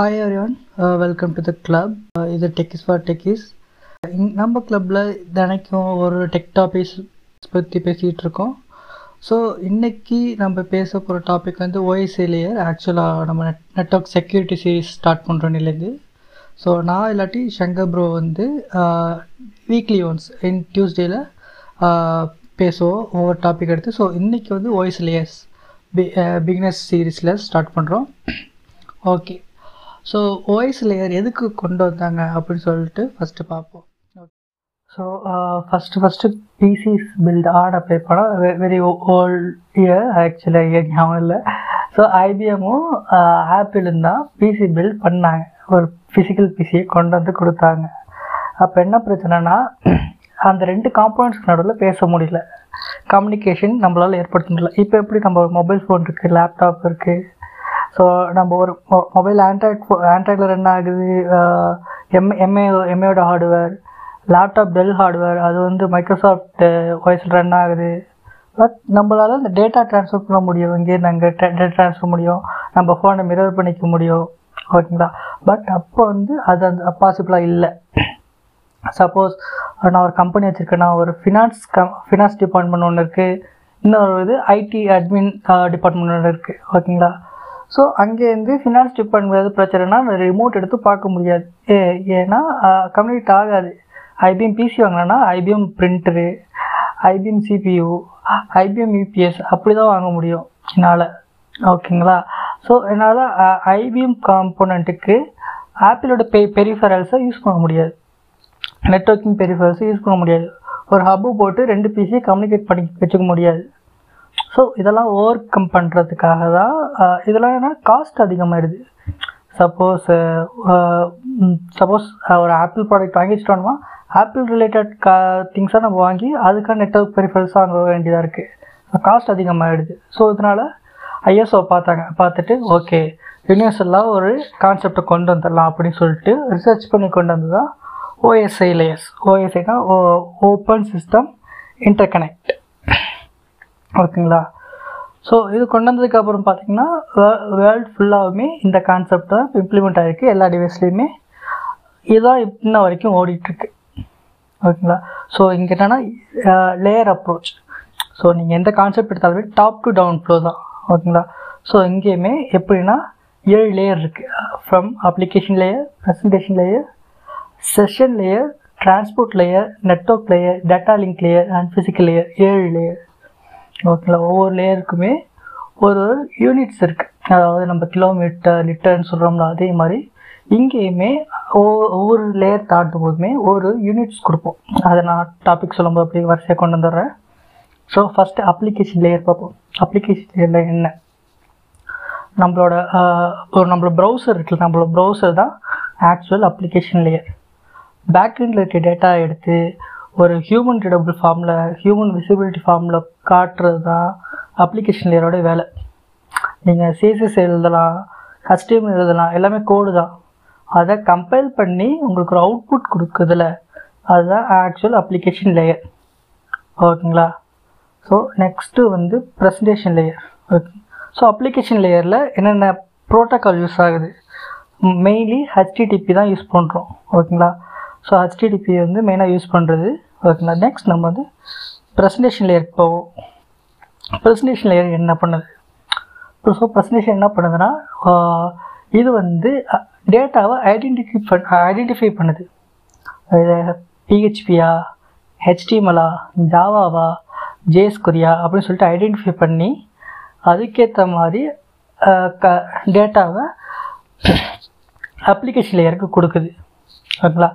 Hi everyone welcome to the club இது techies for techies நம்ம கிளப்பில் தினைக்கும் ஒரு டெக் டாபிக்ஸ் பற்றி பேசிகிட்டு இருக்கோம். ஸோ இன்னைக்கு நம்ம பேச போகிற டாபிக் வந்து ஓஎஸ்ஏ லேயர் ஆக்சுவலாக நம்ம net network security series start பண்ணுறோன்னிலேருந்து so நான் இல்லாட்டி ஷங்கர் ப்ரோ வந்து வீக்லி ஒன்ஸ் இன் டியூஸ்டேயில் பேசுவோம். ஒவ்வொரு டாபிக் எடுத்து. ஸோ இன்றைக்கி வந்து ஓஎஸ் லேயர்ஸ் பி பிகினஸ் சீரீஸில் ஸ்டார்ட் பண்ணுறோம் ஓகே ஸோ ஓஎஸ் லேயர் எதுக்கு கொண்டு வந்தாங்க அப்படின்னு சொல்லிட்டு ஃபஸ்ட்டு பார்ப்போம். So first first PCs build at apply பண்ண வெரி ஓல்ட் இயர் ஆக்சுவலாக இயர் ஞாபகம் இல்லை. ஸோ ஐபிஎம்மும் ஆப்பிளும் தான் பிசி பில்ட் பண்ணாங்க. ஒரு ஃபிசிக்கல் பிசியை கொண்டு வந்து கொடுத்தாங்க. அப்போ என்ன பிரச்சனைனா அந்த ரெண்டு காம்பனண்ட்ஸ்க்கு நடுவில் பேச முடியல. கம்யூனிகேஷன் நம்மளால் ஏற்படுத்த முடியல. இப்போ எப்படி நம்ம மொபைல் ஃபோன் இருக்குது லேப்டாப் இருக்குது ஸோ நம்ம ஒரு மொபைல் ஆண்ட்ராய்ட் ஃபோ ஆண்ட்ராய்டில் ரன் ஆகுது எம் எம்ஏ எம்ஏயோட ஹார்ட்வேர் லேப்டாப் டெல் ஹார்ட்வேர் அது வந்து மைக்ரோசாஃப்ட் வாய்ஸில் ரன் ஆகுது. பட் நம்மளால் அந்த டேட்டா ட்ரான்ஸ்ஃபர் பண்ண முடியும். இங்கேருந்து அங்கே டேட்டா ட்ரான்ஸ்ஃபர் முடியும். நம்ம ஃபோனை மிரர் பண்ணிக்க முடியும். ஓகேங்களா பட் அப்போ வந்து அது அந்த பாசிபிளாக இல்லை. சப்போஸ் நான் ஒரு கம்பெனி வச்சுருக்கேன்னா ஒரு ஃபினான்ஸ் கம் ஃபினான்ஸ் டிபார்ட்மெண்ட் ஒன்று இருக்குது இன்னொரு இது ஐடி அட்மின் டிபார்ட்மெண்ட் ஒன்று இருக்குது ஓகேங்களா ஸோ அங்கேருந்து ஃபினான்ஸ் டிபார்ட்மெண்ட் பிரச்சனைனா ரிமோட் எடுத்து பார்க்க முடியாது. ஏ ஏன்னா கம்யூனிகேட் ஆகாது. ஐபிஎம் பிசி வாங்கினா IBM printer IBM CPU IBM UPS அப்படி தான் வாங்க முடியும். என்னால். ஓகேங்களா? ஸோ என்னால் ஐபிஎம் காம்போனண்ட்டுக்கு ஆப்பிளோட பெ பெரிஃபரல்ஸை யூஸ் பண்ண முடியாது. நெட்ஒர்க்கிங் பெரிஃபரல்ஸை யூஸ் பண்ண முடியாது. ஒரு ஹப்பு போட்டு ரெண்டு பிசியை கம்யூனிகேட் பண்ணி வச்சுக்க முடியாது. ஸோ இதெல்லாம் ஓவர் கம் பண்ணுறதுக்காக தான் இதெல்லாம் என்ன காஸ்ட் அதிகமாகிடுது சப்போஸ் சப்போஸ் ஒரு ஆப்பிள் ப்ராடக்ட் வாங்கிச்சிட்டோம்னா ஆப்பிள் ரிலேட்டட் கா திங்ஸாக நம்ம வாங்கி அதுக்கான நெட்ஒர்க் பெரிஃபரல்ஸ் வாங்க வேண்டியதாக இருக்குது காஸ்ட் அதிகமாகிடுது ஸோ இதனால் ஐஎஸ்ஓ பார்த்தாங்க. பார்த்துட்டு ஓகே யூனிவர்சலாக ஒரு கான்செப்டை கொண்டு வந்துடலாம் அப்படின்னு சொல்லிட்டு ரிசர்ச் பண்ணி கொண்டு வந்து தான் ஓஎஸ்ஐ லேயர்ஸ் ஓஎஸ்ஐனா ஓப்பன் சிஸ்டம் இன்டர்கனெக்ட் ஓகேங்களா? ஸோ இது கொண்டு வந்ததுக்கப்புறம் பார்த்தீங்கன்னா வேர்ல்டு ஃபுல்லாகவுமே இந்த கான்செப்ட் தான் இம்ப்ளிமெண்ட் ஆகிருக்கு எல்லா டிவைஸ்லேயுமே இதுதான் இன்ன வரைக்கும் ஓடிட்டுருக்கு. ஓகேங்களா? ஸோ இங்கே என்னென்னா லேயர் அப்ரோச் ஸோ நீங்கள் எந்த கான்செப்ட் எடுத்தாலுமே டாப் டு டவுன் ஃப்ளோ தான். ஓகேங்களா? ஸோ இங்கேயுமே எப்படின்னா ஏழு லேயர் இருக்குது from application layer presentation layer session layer transport layer network layer data link layer and physical layer ஏழு லேயர் ஓகேங்களா ஒவ்வொரு லேயருக்குமே ஒரு ஒரு யூனிட்ஸ் இருக்குது அதாவது நம்ம கிலோமீட்டர் லிட்டர்னு சொல்கிறோம்ல அதே மாதிரி இங்கேயுமே ஒவ்வொரு லேயர் தாண்டும் போதுமே ஒரு யூனிட்ஸ் கொடுப்போம். அதை நான் டாபிக் சொல்லும்போது அப்படி வரிசையாக கொண்டு வந்துடுறேன். ஸோ ஃபஸ்ட்டு அப்ளிகேஷன் லேயர் பார்ப்போம். அப்ளிகேஷன் லேயரில் என்ன? நம்மளோட ஒரு நம்மளோட ப்ரௌசர் இருக்குல்ல நம்மளோட ப்ரௌசர் தான் ஆக்சுவல் அப்ளிகேஷன் லேயர் பேக்எண்டில் இருக்க டேட்டா எடுத்து ஒரு ஹியூமன் ரீடபிள் ஃபார்மில் ஹியூமன் விசிபிலிட்டி ஃபார்மில் காட்டுறது தான் அப்ளிகேஷன் லேயரோட வேலை. நீங்கள் சிஎஸ்எஸ் எழுதலாம் ஹஸ்டிஎம் எழுதலாம் எல்லாமே கோடு தான். அதை கம்பைல் பண்ணி உங்களுக்கு ஒரு அவுட்புட் கொடுக்குதுல அதுதான் ஆக்சுவல் அப்ளிகேஷன் லேயர் ஓகேங்களா? ஸோ நெக்ஸ்ட்டு வந்து presentation layer okay so application லேயரில் என்னென்ன ப்ரோட்டோக்கால் யூஸ் ஆகுது? மெயின்லி ஹெச்டிடிபி தான் யூஸ் பண்ணுறோம் ஓகேங்களா? ஸோ ஹெச்டிடிபி வந்து மெயினாக யூஸ் பண்ணுறது ஓகேங்களா நெக்ஸ்ட் நம்ம வந்து ப்ரெசன்டேஷன் லேயர் போவோம். ப்ரெசன்டேஷன் லேயர் என்ன பண்ணுது? ஸோ ப்ரெசன்டேஷன் என்ன பண்ணுதுன்னா இது வந்து டேட்டாவை ஐடென்டிஃபை பண் ஐடென்டிஃபை பண்ணுது. பிஹெச்பியா ஹெச்டிஎம்எலா ஜாவாவா ஜேஸ்குரியா அப்படின்னு சொல்லிட்டு ஐடென்டிஃபை பண்ணி அதுக்கேற்ற மாதிரி க டேட்டாவை அப்ளிகேஷன் லேயருக்கு கொடுக்குது. ஓகேங்களா?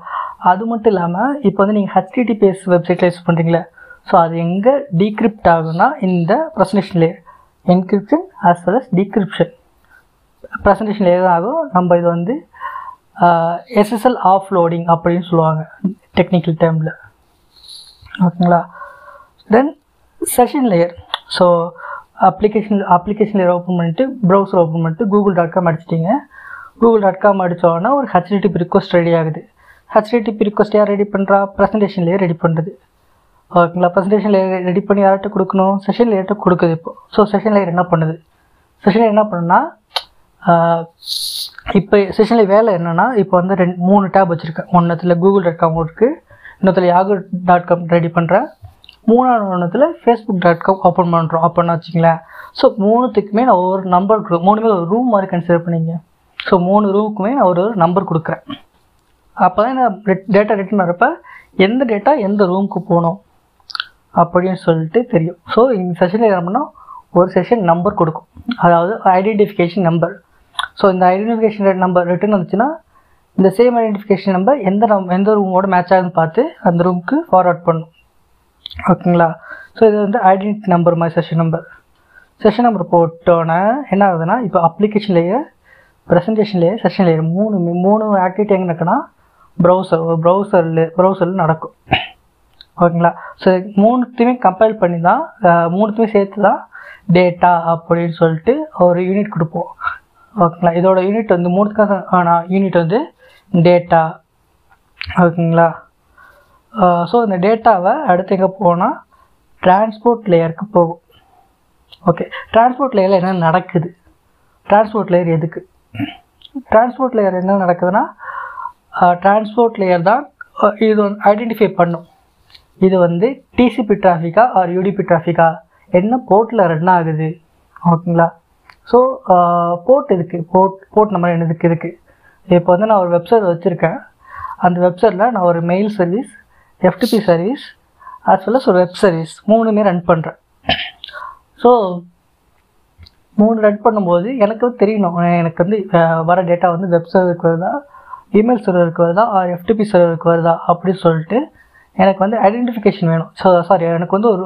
அது மட்டும் இல்லாமல் இப்போ வந்து நீங்கள் ஹெச்டிடிபிஎஸ் வெப்சைட்டில் யூஸ் பண்ணுறீங்களே ஸோ அது எங்கே டீக்ரிப்ட் ஆகும்னா இந்த presentation layer encryption as well as decryption presentation layer தான் ஆகும். நம்ம இது வந்து எஸ்எஸ்எல் ஆஃப் லோடிங் அப்படின்னு சொல்லுவாங்க டெக்னிக்கல் டேர்மில் ஓகேங்களா? Then session layer so application application layer open பண்ணிட்டு ப்ரௌசர் ஓப்பன் பண்ணிட்டு கூகுள் டாட் காம் அடிச்சிட்டிங்க. கூகுள் டாட் காம் அடித்தோன்னா ஒரு ஹெச்டிடிபி ரிக்வஸ்ட் ரெடி ஆகுது. ஹெச்டிடிபி ரிக்வஸ்ட் யார் ரெடி பண்ணுறா ப்ரெசன்டேஷன்லேயே ரெடி பண்ணுறது ஓகேங்களா? ப்ரெசன்டேஷன் ரெடி பண்ணி யார்கிட்ட கொடுக்கணும்? செஷன் லேயர்கிட்ட கொடுக்குது இப்போ? ஸோ செஷன் லேயர் என்ன பண்ணுது? செஷன் என்ன பண்ணுன்னா இப்போ செஷனில் வேலை என்னென்னா இப்போ வந்து ரெண்டு மூணு டேப் வச்சுருக்கேன். ஒன்றத்தில் கூகுள் டாட் காம் இருக்குது இன்னொருத்தில் யாகு டாட் காம் ரெடி பண்ணுறேன் மூணாவது ஒன்றத்தில் ஃபேஸ்புக் டாட் காம் ஓப்பன் பண்ணுறோம் அப்படின்னு வச்சுங்களேன் ஸோ மூணுத்துக்குமே நான் ஒவ்வொரு நம்பர் கொடு மூணுமே ஒரு ரூம் மாதிரி கன்சிடர் பண்ணிங்க. ஸோ மூணு ரூமுக்குமே நான் ஒரு ஒரு நம்பர் கொடுக்குறேன். அப்போ தான் நான் டேட்டா ரிட்டர்ன் வரப்போ எந்த டேட்டா எந்த ரூமுக்கு போகணும் அப்படின்னு சொல்லிட்டு தெரியும். ஸோ இந்த செஷனில் என்ன பண்ணால் ஒரு செஷன் நம்பர் கொடுக்கும். அதாவது ஐடென்டிஃபிகேஷன் நம்பர் ஸோ இந்த ஐடென்டிஃபிகேஷன் நம்பர் ரிட்டர்ன் வந்துச்சுன்னா இந்த சேம் ஐடென்டிஃபிகேஷன் நம்பர் எந்த நம் எந்த ரூமோட மேட்ச் ஆகுதுன்னு பார்த்து அந்த ரூமுக்கு ஃபார்வர்ட் பண்ணும் ஓகேங்களா ஸோ இது வந்து ஐடென்டிட்டி நம்பர் மாதிரி செஷன் நம்பர் செஷன் நம்பர் போட்டோன்னே என்ன ஆகுதுன்னா இப்போ application layer presentation layer session layer மூணு மூணு ஆக்டிவிட்டி எங்கே நடக்குன்னா ப்ரௌசர் ப்ரௌசரில் ப்ரௌசரில் நடக்கும். ஓகேங்களா? ஸோ மூணுத்தையுமே கம்பேர் பண்ணி தான் மூணுத்தையுமே சேர்த்து தான் டேட்டா அப்படின்னு சொல்லிட்டு ஒரு யூனிட் கொடுப்போம். ஓகேங்களா? இதோட யூனிட் வந்து மூணுத்துக்காக ஆனால் யூனிட் வந்து டேட்டா ஓகேங்களா? ஸோ இந்த டேட்டாவை அடுத்து எங்கே போனால் டிரான்ஸ்போர்ட் லேயருக்கு போகும். ஓகே. டிரான்ஸ்போர்ட் லேயரில் என்ன நடக்குது? டிரான்ஸ்போர்ட் லேயர் எதுக்கு? டிரான்ஸ்போர்ட் லேயர் என்ன நடக்குதுன்னா டிரான்ஸ்போர்ட் லேயர் தான் இது வந்து ஐடென்டிஃபை பண்ணும். இது வந்து டிசிபி டிராஃபிக்கா ஆர் யூடிபி டிராஃபிக்கா என்ன போர்ட்டில் ரன் ஆகுது ஓகேங்களா? ஸோ போர்ட் இதுக்கு போர்ட் போர்ட் நம்பர் என்னதுக்கு இருக்குது இப்போ வந்து நான் ஒரு வெப்சைட் வச்சுருக்கேன். அந்த வெப்சைட்டில் நான் ஒரு mail service FTP service as well as ஒரு வெப் சர்வீஸ் மூணுமே ரன் பண்ணுறேன் ஸோ மூணு ரன் பண்ணும்போது எனக்கு தெரியணும். எனக்கு வந்து வர டேட்டா வந்து வெப் சர்வருக்கு தான் இமெயில் சர்வருக்கு வருதா? எஃப்டிபி சர்வருக்கு வருதா? அப்படின்னு சொல்லிட்டு எனக்கு வந்து ஐடென்டிஃபிகேஷன் வேணும். ஸோ சாரி எனக்கு வந்து ஒரு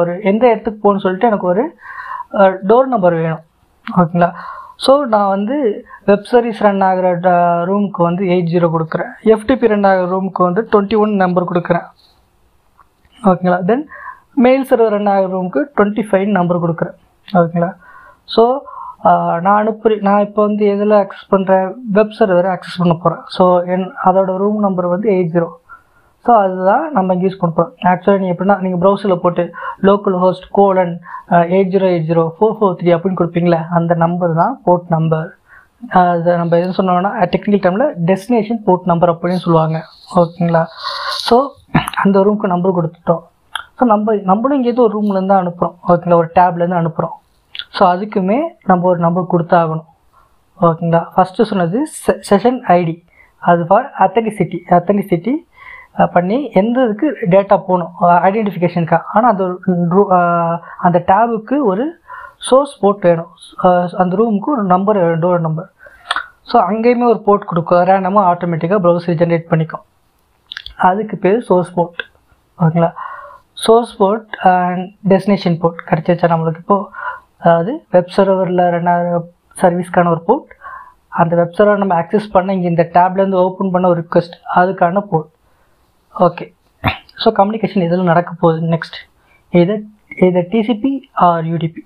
ஒரு எந்த இடத்துக்கு போகணும்னு சொல்லிட்டு எனக்கு ஒரு டோர் நம்பர் வேணும். ஓகேங்களா? ஸோ நான் வந்து வெப் சர்வீஸ் ரன் ஆகிற ரூமுக்கு வந்து எயிட் ஜீரோ கொடுக்குறேன். எஃப்டிபி ரன் ஆகிற ரூமுக்கு வந்து டுவெண்ட்டி ஒன் நம்பர் கொடுக்குறேன். ஓகேங்களா? தென் மெயில் சர்வர் ரன் ஆகிற ரூமுக்கு டுவெண்ட்டி ஃபைவ் நம்பர் கொடுக்குறேன். ஓகேங்களா? ஸோ நான் அனுப்புற நான் இப்போ வந்து எதில் ஆக்சஸ் பண்ணுறேன் வெப் சர்வரை ஆக்சஸ் பண்ண போகிறேன் ஸோ என் அதோட ரூம் நம்பர் வந்து எயிட் ஜீரோ ஸோ அதுதான் நம்ம இங்கே யூஸ் பண்ணுறோம் ஆக்சுவலாக நீங்கள் எப்படின்னா நீங்கள் ப்ரௌசரில் போட்டு local host colon eight zero eight zero four four three அப்படின்னு கொடுப்பீங்களே அந்த நம்பர் தான் போர்ட் நம்பர் அது நம்ம எது சொன்னோம்னா டெக்னிக்கல் டைமில் டெஸ்டினேஷன் போர்ட் நம்பர் அப்படின்னு சொல்லுவாங்க. ஓகேங்களா? ஸோ அந்த ரூமுக்கு நம்பர் கொடுத்துட்டோம். ஸோ நம்ம நம்மளும் இங்கேருந்து ஒரு ரூம்லேருந்து அனுப்புகிறோம் ஓகேங்களா? ஒரு டேப்லேருந்து அனுப்புகிறோம் ஸோ அதுக்குமே நம்ம ஒரு நம்பர் கொடுத்தாகணும். ஓகேங்களா? ஃபஸ்ட்டு சொன்னது செஷன் ஐடி அது ஃபார் அத்தன்டிசிட்டி அத்தன்டிசிட்டி பண்ணி எந்த இதுக்கு டேட்டா போகணும் ஐடென்டிஃபிகேஷனுக்காக ஆனால் அந்த ரூ அந்த டேபுக்கு ஒரு சோர்ஸ் போர்ட் வேணும். அந்த ரூமுக்கு ஒரு நம்பர் டோர் நம்பர் ஸோ அங்கேயுமே ஒரு போர்ட் கொடுக்கும். ரேண்டமாக ஆட்டோமேட்டிக்காக ப்ரௌசர் ஜென்ரேட் பண்ணிக்கும். அதுக்கு பேர் சோர்ஸ் போர்ட் ஓகேங்களா? Source port and destination port கிடச்சிருச்சா நம்மளுக்கு இப்போது அதாவது வெப் சர்வரில் ரன் சர்வீஸ்க்கான ஒரு போர்ட் அந்த வெப் சர்வர் நம்ம ஆக்சஸ் பண்ண இங்கே இந்த டேப்லேருந்து ஓப்பன் பண்ண ஒரு ரிக்வெஸ்ட் அதுக்கான போர்ட் ஓகே ஸோ கம்யூனிகேஷன் இதில் நடக்க போகுது நெக்ஸ்ட் இது இது டிசிபி ஆர் யூடிபி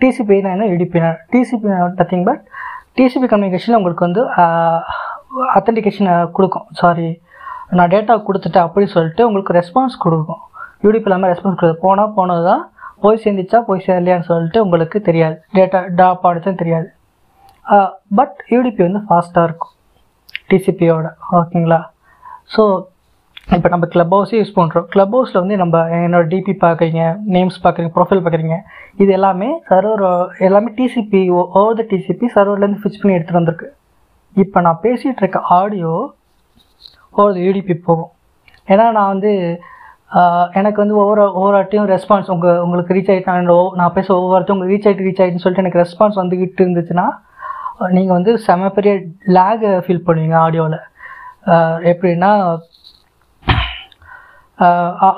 டிசிபினா என்ன? யூடிபினா டிசிபி நத்திங் பட் டிசிபி கம்யூனிகேஷனில் உங்களுக்கு வந்து அத்தன்டிகேஷன் கொடுக்கும். சாரி நான் டேட்டா கொடுத்துட்டேன் அப்படின்னு சொல்லிட்டு உங்களுக்கு ரெஸ்பான்ஸ் கொடுக்கும். யூடிபி இல்லாமல் ரெஸ்பான்ஸ் கொடுக்குது. போனால் போனது தான் போய் சேர்ந்துச்சா போய் சேரலையான்னு சொல்லிட்டு உங்களுக்கு தெரியாது. டேட்டா டாப் ஆடுச்சுன்னு தெரியாது. பட் யூடிபி வந்து ஃபாஸ்ட்டாக இருக்கும். டிசிபியோட ஓகேங்களா? ஸோ இப்போ நம்ம க்ளப் ஹவுஸே யூஸ் பண்ணுறோம் க்ளப் ஹவுஸில் வந்து நம்ம என்னோட டிபி பார்க்குறீங்க நேம்ஸ் பார்க்குறீங்க ப்ரொஃபைல் பார்க்குறீங்க இது எல்லாமே சர்வர் எல்லாமே டிசிபி ஓவர் த டிசிபி சர்வர்லேருந்து ஃபிக்ஸ் பண்ணி எடுத்துகிட்டு வந்திருக்கு. இப்போ நான் பேசிகிட்டு இருக்க ஆடியோ ஓவர் த யூடிபி போகும். ஏன்னா நான் வந்து எனக்கு வந்து ஒவ்வொரு ஒவ்வொரு ஆட்டையும் ரெஸ்பான்ஸ் உங்கள் உங்களுக்கு ரீச் ஆகிட்டு நான் பேச ஒவ்வொருத்தையும் உங்களுக்கு ரீச் ஆகிட்டு ரீச் ஆகிட்டுன்னு சொல்லிட்டு எனக்கு ரெஸ்பான்ஸ் வந்துக்கிட்டு இருந்துச்சுன்னா நீங்கள் வந்து செம பெரிய லேக் ஃபீல் பண்ணுவீங்க ஆடியோவில் எப்படின்னா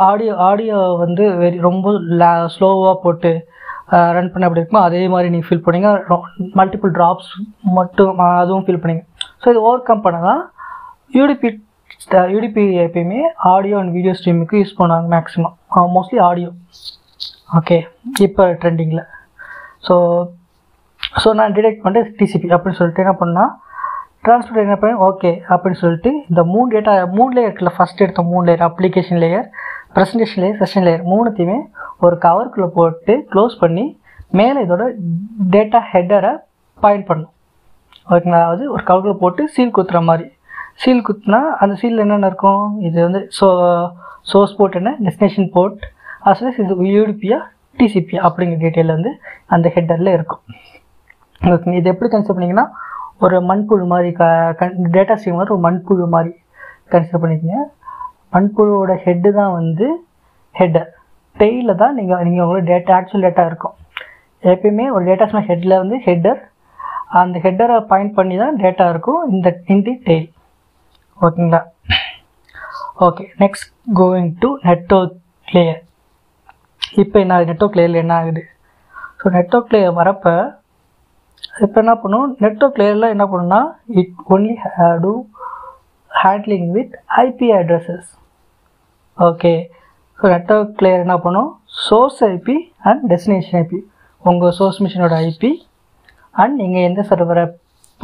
ஆடியோ ஆடியோ வந்து வெரி ரொம்ப லே ஸ்லோவாக போட்டு ரன் பண்ண அப்படி இருக்குமோ அதே மாதிரி நீங்கள் ஃபீல் பண்ணீங்க மல்டிபிள் ட்ராப்ஸ் மட்டும் அதுவும் ஃபீல் பண்ணீங்க ஸோ இது ஓவர் கம் பண்ண தான் யூடிபி யூடிபி எப்பயுமே ஆடியோ அண்ட் வீடியோ ஸ்ட்ரீமுக்கு யூஸ் பண்ணுவாங்க மேக்ஸிமம் மோஸ்ட்லி ஆடியோ ஓகே இப்போ ட்ரெண்டிங்கில் ஸோ ஸோ நான் டிடெக்ட் பண்ணிட்டு டிசிபி அப்படின்னு சொல்லிட்டு என்ன பண்ணால் ட்ரான்ஸ்போர்ட் என்ன பண்ணேன்? ஓகே அப்படின்னு சொல்லிட்டு இந்த மூணு டேட்டா மூணு லேயர் இருக்குல்ல ஃபஸ்ட் எடுத்த மூணு layer application layer presentation layer session layer மூணுத்தையுமே ஒரு கவருக்குள்ளே போட்டு க்ளோஸ் பண்ணி மேலே இதோட டேட்டா ஹெட்டரை பாயிண்ட் பண்ணும் ஓகேங்களா அதாவது ஒரு கவருக்குள்ளே போட்டு சீல் குத்துற மாதிரி. சீல் குத்துனா அந்த சீலில் என்னென்ன இருக்கும்? இது வந்து சோ சோர்ஸ் போர்ட் என்ன? டெஸ்டினேஷன் போர்ட் அஸ் இது யூடிபியா டிசிபி அப்படிங்கிற டீட்டெயில் வந்து அந்த ஹெட்டரில் இருக்கும். ஓகே இது எப்படி கன்சிடர் பண்ணிங்கன்னா ஒரு மண்புழு மாதிரி க கன் டேட்டா ஸ்ட்ரீம் மாதிரி ஒரு மண்புழு மாதிரி கன்சிடர் பண்ணிக்கங்க. மண்புழுவோட ஹெட்டு தான் வந்து ஹெட்டர் டெய்லில் தான் நீங்கள் நீங்கள் உங்களோட டேட்டா ஆக்சுவல் டேட்டா இருக்கும். எப்பயுமே ஒரு டேட்டாஸ்னா ஹெட்டில் வந்து ஹெட்டர் அந்த ஹெட்டரை பாயிண்ட் பண்ணி தான் டேட்டா இருக்கும். இந்த இன் தி டெய்ல் ஓகேங்களா? Okay next going to network layer இப்போ என்ன நெட்ஒர்க் லேயரில் என்ன ஆகுது? ஸோ நெட்ஒர்க் லேயர் வரப்போ இப்போ என்ன பண்ணும்? நெட்ஒர்க் லேயரில் என்ன பண்ணுன்னா it only do handling with IP addresses okay so network layer என்ன பண்ணும்? Source IP and destination IP உங்கள் சோர்ஸ் மிஷினோட ஐபி அண்ட் நீங்கள் எந்த சர்வரை